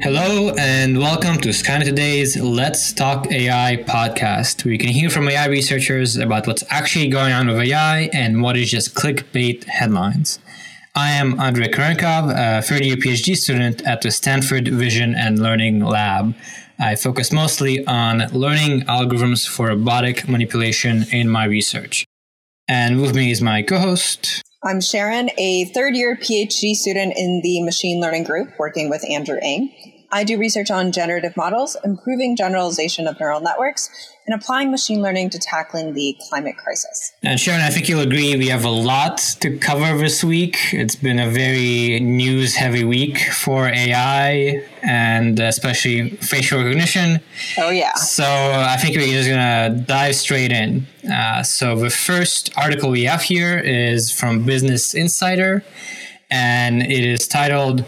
Hello and welcome to Skynet Today's Let's Talk AI podcast, where you can hear from AI researchers about what's actually going on with AI and what is just clickbait headlines. I am Andrei Kurenkov, a third year PhD student at the Stanford Vision and Learning Lab. I focus mostly on learning algorithms for robotic manipulation in my research. And with me is my co host. I'm Sharon, a third year PhD student in the machine learning group working with Andrew Ng. I do research on generative models, improving generalization of neural networks, and applying machine learning to tackling the climate crisis. And Sharon, I think you'll agree we have a lot to cover this week. It's been a very news heavy week for AI and especially facial recognition. Oh, yeah. So I think we're just going to dive straight in. Uh, so the first article we have here is from Business Insider, and it is titled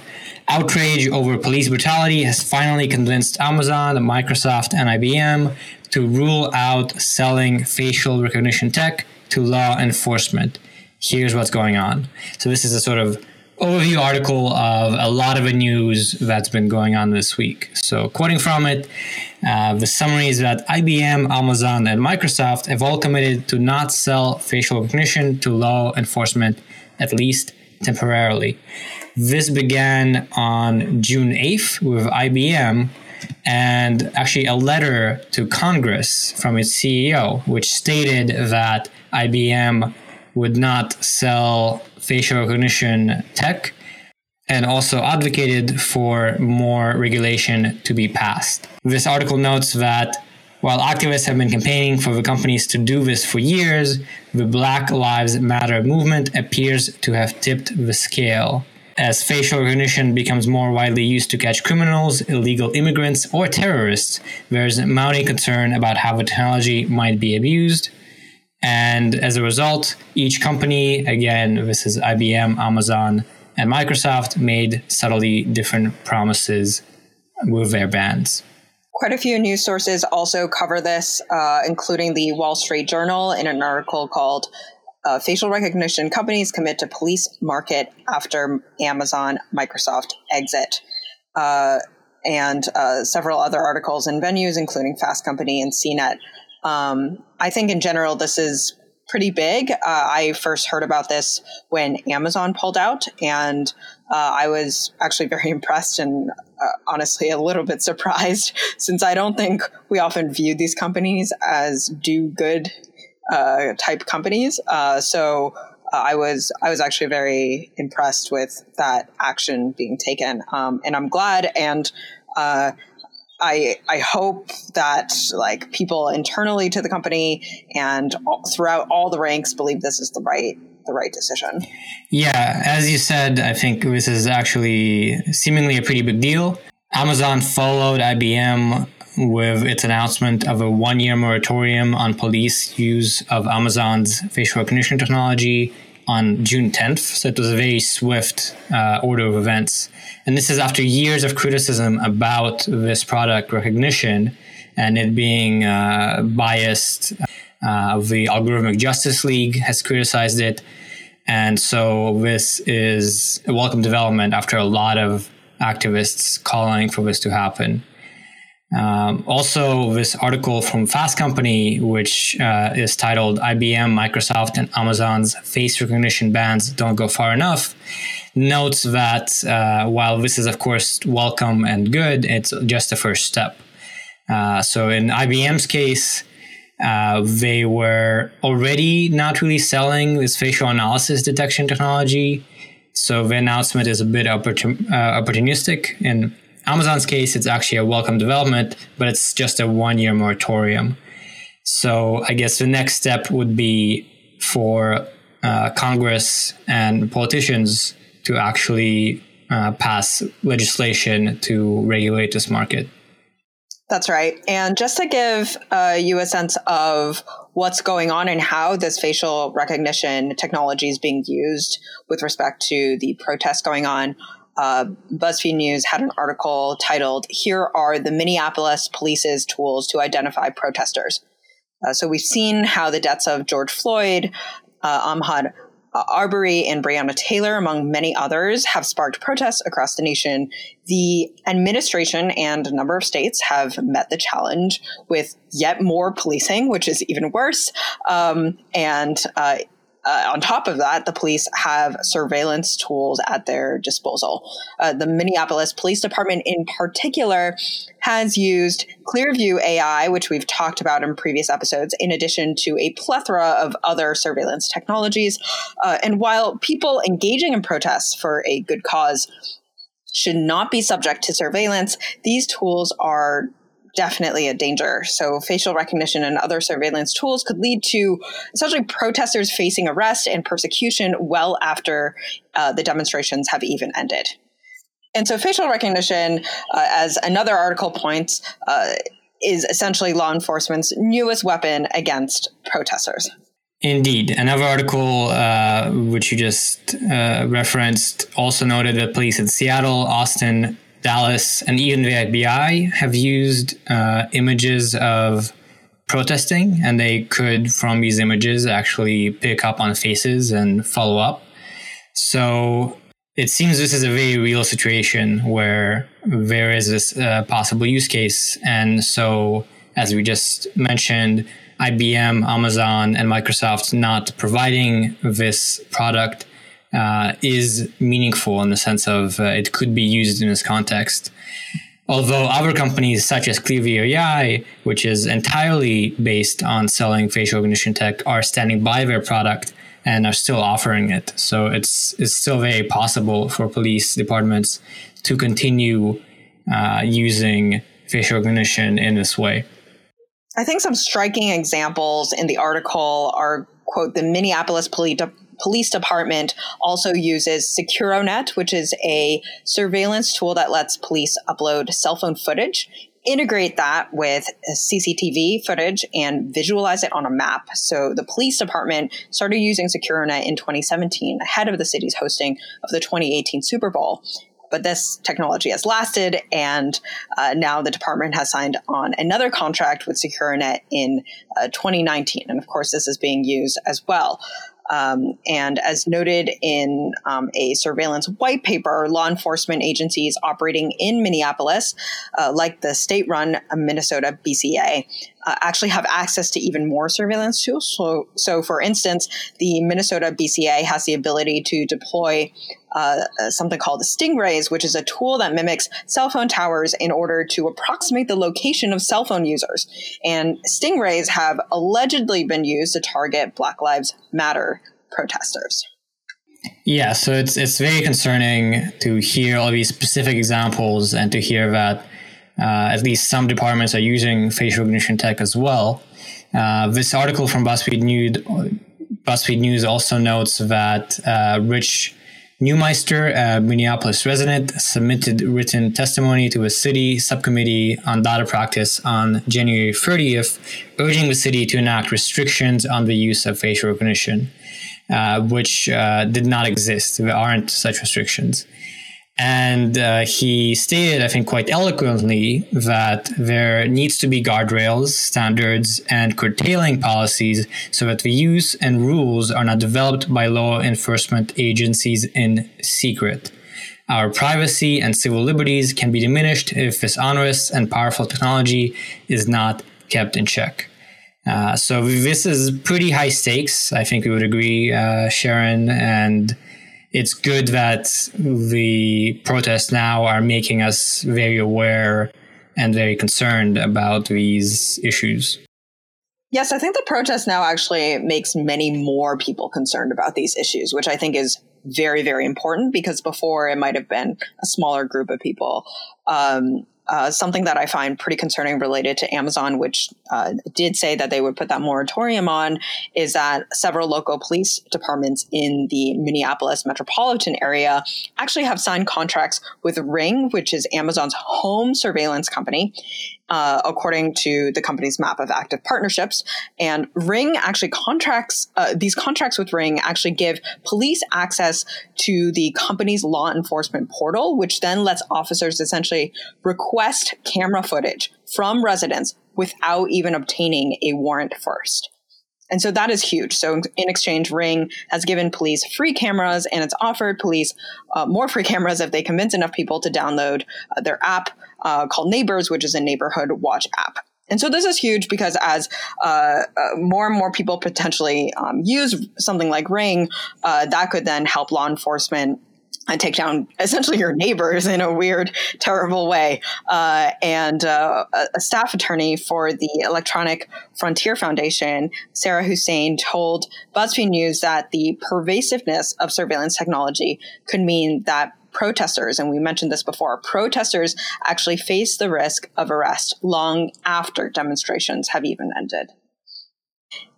Outrage over police brutality has finally convinced Amazon, Microsoft, and IBM to rule out selling facial recognition tech to law enforcement. Here's what's going on. So, this is a sort of overview article of a lot of the news that's been going on this week. So, quoting from it, uh, the summary is that IBM, Amazon, and Microsoft have all committed to not sell facial recognition to law enforcement, at least temporarily. This began on June 8th with IBM and actually a letter to Congress from its CEO, which stated that IBM would not sell facial recognition tech and also advocated for more regulation to be passed. This article notes that while activists have been campaigning for the companies to do this for years, the Black Lives Matter movement appears to have tipped the scale as facial recognition becomes more widely used to catch criminals, illegal immigrants, or terrorists, there's mounting concern about how the technology might be abused. And as a result, each company, again, this is IBM, Amazon, and Microsoft, made subtly different promises with their bans. Quite a few news sources also cover this, uh, including the Wall Street Journal in an article called uh, facial recognition companies commit to police market after Amazon, Microsoft exit. Uh, and uh, several other articles and venues, including Fast Company and CNET. Um, I think in general, this is pretty big. Uh, I first heard about this when Amazon pulled out, and uh, I was actually very impressed and uh, honestly a little bit surprised since I don't think we often view these companies as do good uh, type companies. Uh, so uh, I was I was actually very impressed with that action being taken, um, and I'm glad. And uh, I I hope that like people internally to the company and all, throughout all the ranks believe this is the right the right decision. Yeah, as you said, I think this is actually seemingly a pretty big deal. Amazon followed IBM with its announcement of a one year moratorium on police use of Amazon's facial recognition technology on June 10th. So it was a very swift uh, order of events. And this is after years of criticism about this product recognition and it being uh, biased. Uh, the Algorithmic Justice League has criticized it. And so this is a welcome development after a lot of activists calling for this to happen. Um, also, this article from Fast Company, which uh, is titled IBM, Microsoft, and Amazon's face recognition bans don't go far enough, notes that uh, while this is, of course, welcome and good, it's just the first step. Uh, so, in IBM's case, uh, they were already not really selling this facial analysis detection technology. So, the announcement is a bit opportun- uh, opportunistic and Amazon's case, it's actually a welcome development, but it's just a one year moratorium. So I guess the next step would be for uh, Congress and politicians to actually uh, pass legislation to regulate this market. That's right. And just to give uh, you a sense of what's going on and how this facial recognition technology is being used with respect to the protests going on, uh, BuzzFeed News had an article titled, Here Are the Minneapolis Police's Tools to Identify Protesters. Uh, so we've seen how the deaths of George Floyd, uh, Ahmaud uh, Arbery and Breonna Taylor, among many others, have sparked protests across the nation. The administration and a number of states have met the challenge with yet more policing, which is even worse. Um, and uh, on top of that, the police have surveillance tools at their disposal. Uh, the Minneapolis Police Department, in particular, has used Clearview AI, which we've talked about in previous episodes, in addition to a plethora of other surveillance technologies. Uh, and while people engaging in protests for a good cause should not be subject to surveillance, these tools are definitely a danger. So, facial recognition and other surveillance tools could lead to essentially protesters facing arrest and persecution well after uh, the demonstrations have even ended. And so, facial recognition, uh, as another article points, uh, is essentially law enforcement's newest weapon against protesters. Indeed. Another article, uh, which you just uh, referenced, also noted that police in Seattle, Austin, Dallas, and even the FBI have used uh, images of protesting, and they could, from these images, actually pick up on faces and follow up. So it seems this is a very real situation where there is this uh, possible use case. And so, as we just mentioned, IBM, Amazon, and Microsoft not providing this product uh, is meaningful in the sense of uh, it could be used in this context. Although other companies such as Clearview AI, which is entirely based on selling facial recognition tech, are standing by their product and are still offering it. So it's it's still very possible for police departments to continue uh, using facial recognition in this way. I think some striking examples in the article are quote the Minneapolis police police department also uses SecuroNet, which is a surveillance tool that lets police upload cell phone footage, integrate that with CCTV footage, and visualize it on a map. So the police department started using SecuroNet in 2017, ahead of the city's hosting of the 2018 Super Bowl but this technology has lasted, and uh, now the department has signed on another contract with SecuroNet in uh, 2019. And of course, this is being used as well. Um, and as noted in um, a surveillance white paper, law enforcement agencies operating in Minneapolis, uh, like the state run Minnesota BCA, uh, actually have access to even more surveillance tools. So, so, for instance, the Minnesota BCA has the ability to deploy uh, something called Stingrays, which is a tool that mimics cell phone towers in order to approximate the location of cell phone users. And Stingrays have allegedly been used to target Black Lives Matter protesters. Yeah, so it's it's very concerning to hear all these specific examples and to hear that uh, at least some departments are using facial recognition tech as well. Uh, this article from BuzzFeed News, BuzzFeed News also notes that uh, Rich Neumeister, a Minneapolis resident, submitted written testimony to a city subcommittee on data practice on January 30th, urging the city to enact restrictions on the use of facial recognition, uh, which uh, did not exist. There aren't such restrictions. And uh, he stated, I think, quite eloquently that there needs to be guardrails, standards, and curtailing policies so that the use and rules are not developed by law enforcement agencies in secret. Our privacy and civil liberties can be diminished if this onerous and powerful technology is not kept in check. Uh, so this is pretty high stakes. I think we would agree, uh, Sharon, and it's good that the protests now are making us very aware and very concerned about these issues. Yes, I think the protest now actually makes many more people concerned about these issues, which I think is very, very important because before it might have been a smaller group of people. Um, uh, something that I find pretty concerning related to Amazon, which uh, did say that they would put that moratorium on, is that several local police departments in the Minneapolis metropolitan area actually have signed contracts with Ring, which is Amazon's home surveillance company, uh, according to the company's map of active partnerships. And Ring actually contracts, uh, these contracts with Ring actually give police access to the company's law enforcement portal, which then lets officers essentially request camera footage from residents without even obtaining a warrant first. And so that is huge. So in exchange, Ring has given police free cameras and it's offered police uh, more free cameras if they convince enough people to download uh, their app uh, called Neighbors, which is a neighborhood watch app. And so this is huge because as uh, uh, more and more people potentially um, use something like Ring, uh, that could then help law enforcement and take down essentially your neighbors in a weird, terrible way. Uh, and uh, a staff attorney for the Electronic Frontier Foundation, Saira Hussain, told BuzzFeed News that the pervasiveness of surveillance technology could mean that protesters, and we mentioned this before, protesters actually face the risk of arrest long after demonstrations have even ended.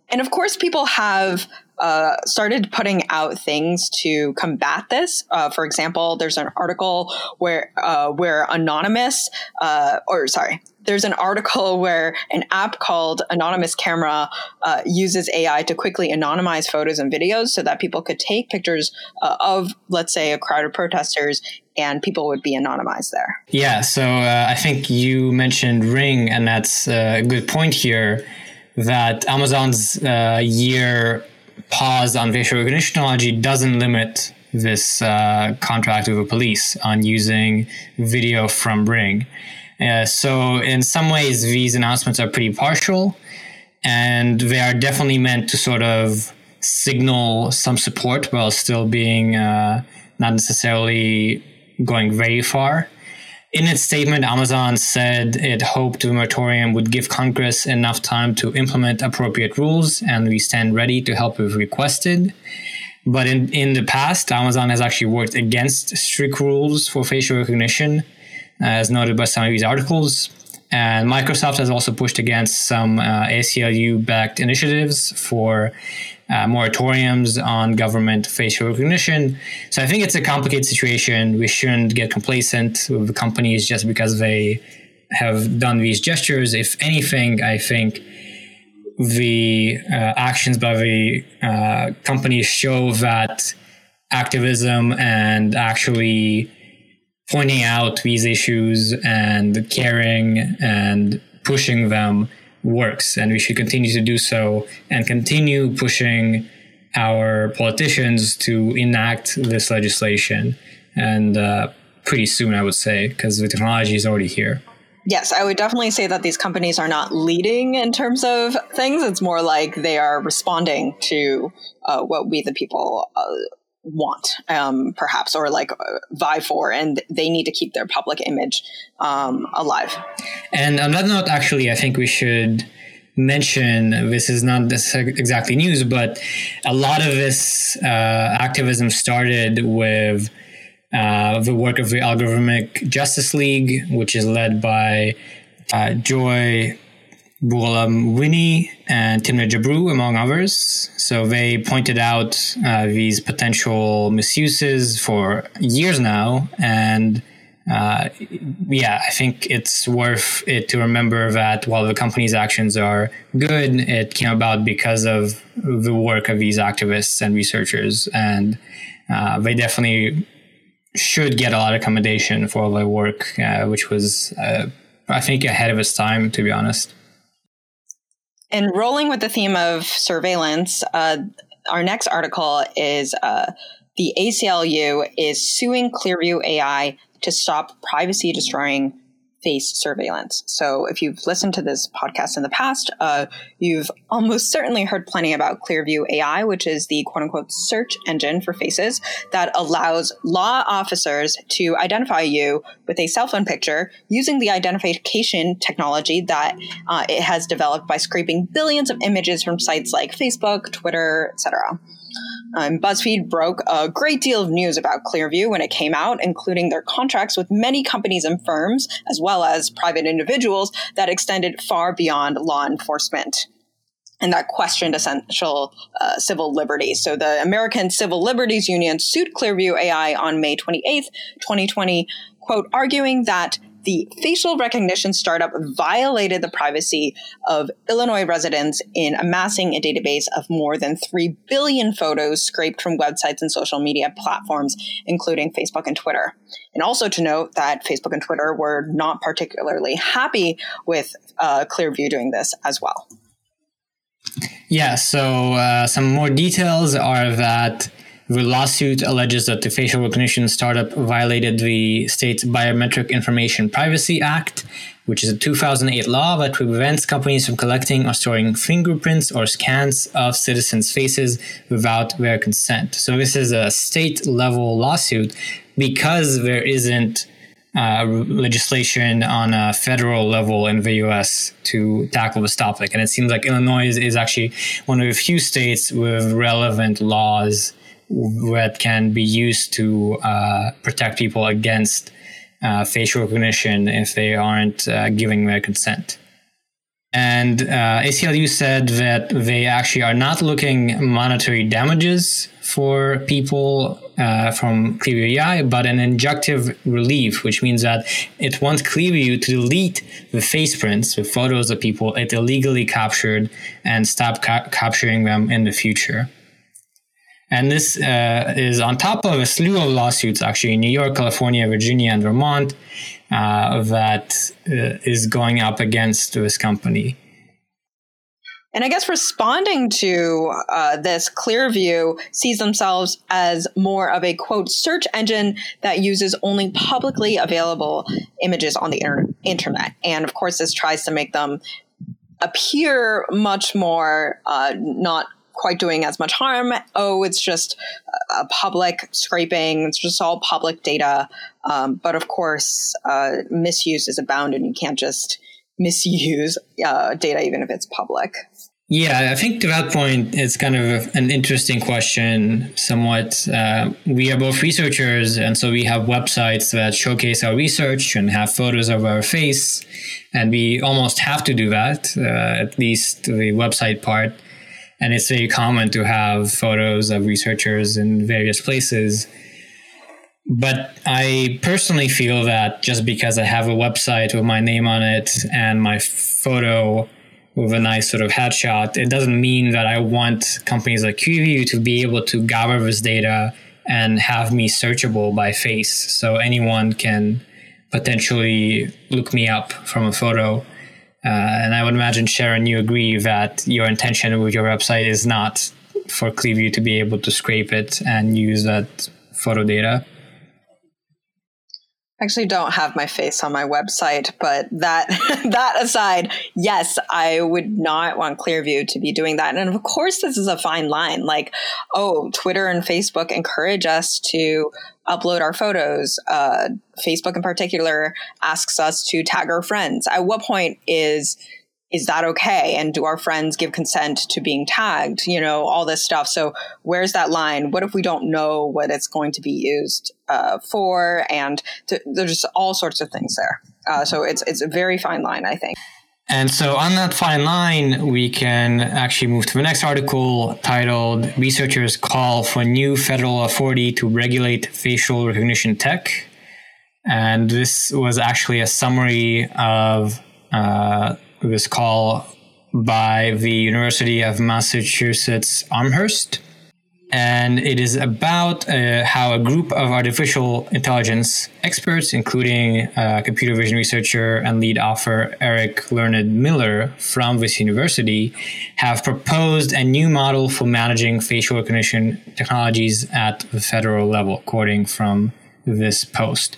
And of course, people have uh, started putting out things to combat this. Uh, for example, there's an article where uh, where anonymous, uh, or sorry, there's an article where an app called Anonymous Camera uh, uses AI to quickly anonymize photos and videos so that people could take pictures uh, of, let's say, a crowd of protesters and people would be anonymized there. Yeah, so I think you mentioned Ring, and that's a good point here that Amazon's uh, year pause on facial recognition technology doesn't limit this uh, contract with the police on using video from Ring. So, in some ways, these announcements are pretty partial, and they are definitely meant to sort of signal some support while still being uh, not necessarily going very far. In its statement, Amazon said it hoped the moratorium would give Congress enough time to implement appropriate rules, and we stand ready to help if requested. But in, in the past, Amazon has actually worked against strict rules for facial recognition, as noted by some of these articles. And Microsoft has also pushed against some uh, ACLU backed initiatives for uh, moratoriums on government facial recognition. So I think it's a complicated situation. We shouldn't get complacent with the companies just because they have done these gestures. If anything, I think the uh, actions by the uh, companies show that activism and actually pointing out these issues and caring and pushing them works, and we should continue to do so and continue pushing our politicians to enact this legislation. And uh, pretty soon, I would say, because the technology is already here. Yes, I would definitely say that these companies are not leading in terms of things. It's more like they are responding to uh, what we, the people, uh, want, um, perhaps, or like vie for, and they need to keep their public image um, alive. And on that note, actually, I think we should mention this is not exactly news, but a lot of this uh, activism started with uh, the work of the Algorithmic Justice League, which is led by uh, Joy Buolamwini and Timnit Gebru, among others. So they pointed out uh, these potential misuses for years now. And uh, yeah, I think it's worth it to remember that while the company's actions are good, it came about because of the work of these activists and researchers. And uh, they definitely should get a lot of commendation for their work, uh, which was, uh, I think, ahead of its time, to be honest. And rolling with the theme of surveillance, uh, our next article is uh, the ACLU is suing Clearview AI to stop privacy destroying face surveillance. So, if you've listened to this podcast in the past, uh, you've almost certainly heard plenty about Clearview AI, which is the quote unquote search engine for faces that allows law officers to identify you with a cell phone picture using the identification technology that uh, it has developed by scraping billions of images from sites like Facebook, Twitter, etc. Um, BuzzFeed broke a great deal of news about Clearview when it came out, including their contracts with many companies and firms, as well as private individuals that extended far beyond law enforcement and that questioned essential uh, civil liberties. So the American Civil Liberties Union sued Clearview AI on May 28th, 2020, quote, arguing that the facial recognition startup violated the privacy of Illinois residents in amassing a database of more than 3 billion photos scraped from websites and social media platforms, including Facebook and Twitter. And also to note that Facebook and Twitter were not particularly happy with uh, Clearview doing this as well. Yeah, so uh, some more details are that the lawsuit alleges that the facial recognition startup violated the state's Biometric Information Privacy Act, which is a 2008 law that prevents companies from collecting or storing fingerprints or scans of citizens' faces without their consent. So, this is a state level lawsuit because there isn't uh, legislation on a federal level in the US to tackle this topic. And it seems like Illinois is, actually one of the few states with relevant laws that can be used to uh, protect people against uh, facial recognition if they aren't uh, giving their consent. And uh, ACLU said that they actually are not looking monetary damages for people uh, from Clearview AI, but an injunctive relief, which means that it wants Clearview to delete the face prints, the photos of people it illegally captured, and stop ca- capturing them in the future. And this uh, is on top of a slew of lawsuits, actually, in New York, California, Virginia, and Vermont, uh, that uh, is going up against this company. And I guess responding to uh, this, Clearview sees themselves as more of a quote search engine that uses only publicly available images on the inter- internet. And of course, this tries to make them appear much more uh, not quite doing as much harm. Oh, it's just a public scraping. It's just all public data. Um, but of course, uh, misuse is abound, and you can't just misuse uh, data even if it's public. Yeah, I think to that point, it's kind of an interesting question, somewhat. Uh, we are both researchers, and so we have websites that showcase our research and have photos of our face, and we almost have to do that, uh, at least the website part. And it's very common to have photos of researchers in various places. But I personally feel that just because I have a website with my name on it and my photo with a nice sort of headshot, it doesn't mean that I want companies like Clearview to be able to gather this data and have me searchable by face. So anyone can potentially look me up from a photo uh, and I would imagine, Sharon, you agree that your intention with your website is not for Clearview to be able to scrape it and use that photo data actually don't have my face on my website, but that that aside, yes, I would not want Clearview to be doing that. And of course, this is a fine line. Like, oh, Twitter and Facebook encourage us to upload our photos. Uh, Facebook, in particular, asks us to tag our friends. At what point is is that okay? And do our friends give consent to being tagged? You know, all this stuff. So where's that line? What if we don't know what it's going to be used uh, for? And to, there's all sorts of things there. Uh, so it's it's a very fine line, I think. And so, on that fine line, we can actually move to the next article titled Researchers Call for New Federal Authority to Regulate Facial Recognition Tech. And this was actually a summary of uh, this call by the University of Massachusetts Amherst. And it is about uh, how a group of artificial intelligence experts, including uh, computer vision researcher and lead author Erik Learned-Miller from this university, have proposed a new model for managing facial recognition technologies at the federal level, quoting from this post.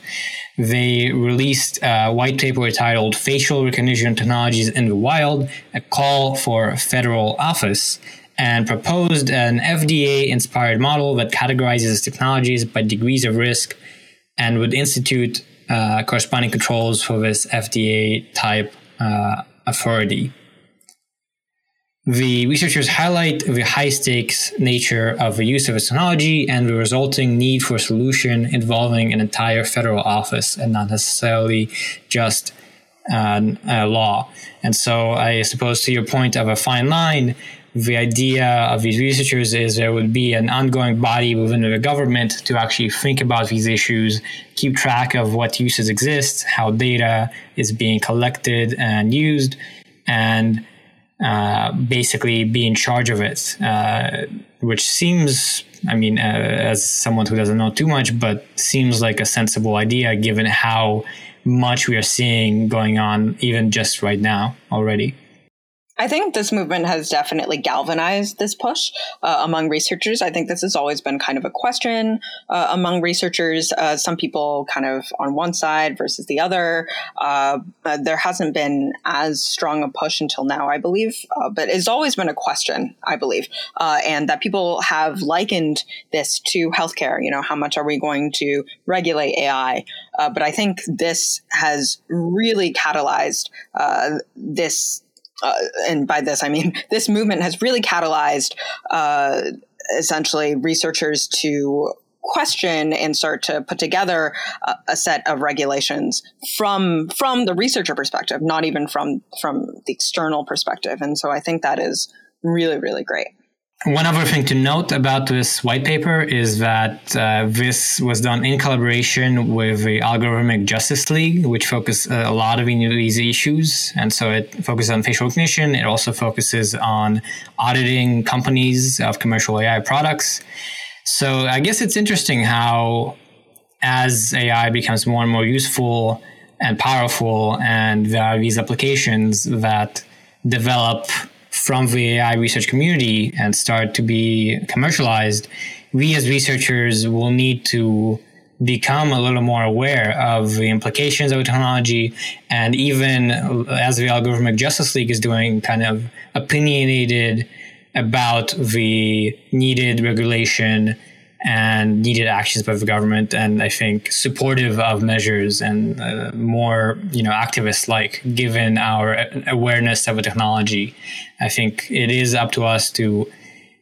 They released a white paper titled Facial Recognition Technologies in the Wild, a call for federal office, and proposed an FDA inspired model that categorizes technologies by degrees of risk and would institute uh, corresponding controls for this FDA type uh, authority. The researchers highlight the high stakes nature of the use of this technology and the resulting need for a solution involving an entire federal office and not necessarily just uh, law. And so, I suppose to your point of a fine line, the idea of these researchers is there would be an ongoing body within the government to actually think about these issues, keep track of what uses exist, how data is being collected and used, and uh, basically be in charge of it, uh, which seems, I mean, uh, as someone who doesn't know too much, but seems like a sensible idea given how much we are seeing going on, even just right now already. I think this movement has definitely galvanized this push uh, among researchers. I think this has always been kind of a question uh, among researchers. Uh, some people kind of on one side versus the other. Uh, there hasn't been as strong a push until now, I believe, uh, but it's always been a question, I believe, uh, and that people have likened this to healthcare. You know, how much are we going to regulate AI? but I think this has really catalyzed this uh, and by this I mean this movement has really catalyzed uh, essentially researchers to question and start to put together a, a, set of regulations from from the researcher perspective, not even from from the external perspective. And so I think that is really really great. One other thing to note about this white paper is that uh, this was done in collaboration with the Algorithmic Justice League, which focuses a lot of these issues. And so it focuses on facial recognition. It also focuses on auditing companies of commercial AI products. So I guess it's interesting how, as AI becomes more and more useful and powerful, and there are these applications that develop from the AI research community and start to be commercialized, we as researchers will need to become a little more aware of the implications of technology and even as the algorithmic justice league is doing kind of opinionated about the needed regulation and needed actions by the government, and I think supportive of measures and uh, more, you know, activist like, given our awareness of the technology. I think it is up to us to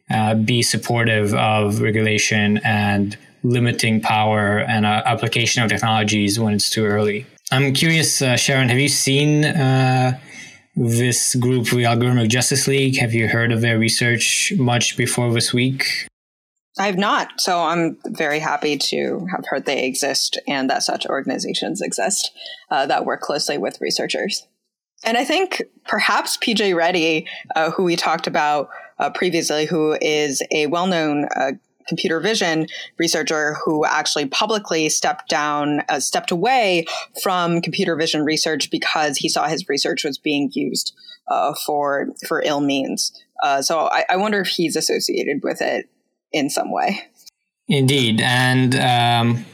uh, be supportive of regulation and limiting power and uh, application of technologies when it's too early. I'm curious, uh, Sharon, have you seen uh, this group, the Algorithmic Justice League? Have you heard of their research much before this week? I have not. So I'm very happy to have heard they exist and that such organizations exist uh, that work closely with researchers. And I think perhaps PJ Reddie, uh, who we talked about uh, previously, who is a well known uh, computer vision researcher who actually publicly stepped down, uh, stepped away from computer vision research because he saw his research was being used uh, for for ill means. so I, I wonder if he's associated with it in some way. Indeed. And um,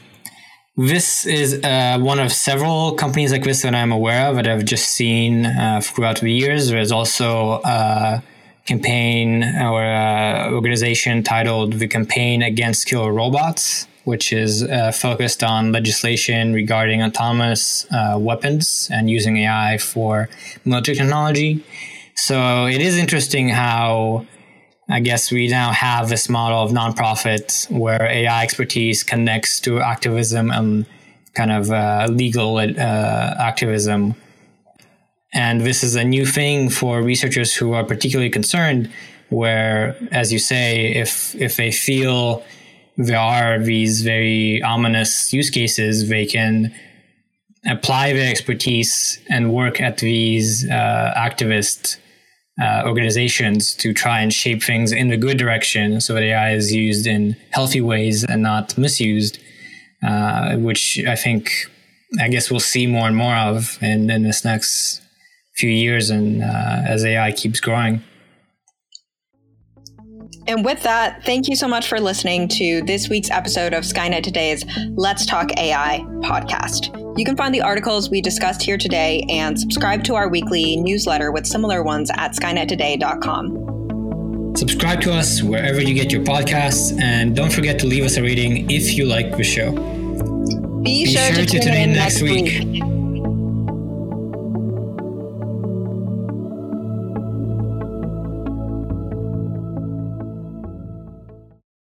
this is uh, one of several companies like this that I'm aware of that I've just seen uh, throughout the years. There's also a campaign or a organization titled the Campaign Against Killer Robots, which is uh, focused on legislation regarding autonomous uh, weapons and using AI for military technology. So it is interesting how I guess we now have this model of nonprofit where AI expertise connects to activism and kind of uh, legal uh, activism. And this is a new thing for researchers who are particularly concerned, where, as you say, if if they feel there are these very ominous use cases, they can apply their expertise and work at these uh, uh, organizations to try and shape things in the good direction so that AI is used in healthy ways and not misused, uh, which I think, I guess we'll see more and more of in, in this next few years and uh, as AI keeps growing. And with that, thank you so much for listening to this week's episode of Skynet Today's Let's Talk AI podcast. You can find the articles we discussed here today and subscribe to our weekly newsletter with similar ones at skynettoday.com. Subscribe to us wherever you get your podcasts, and don't forget to leave us a rating if you like the show. Be, Be sure, sure, to, tune, in, in next week. week.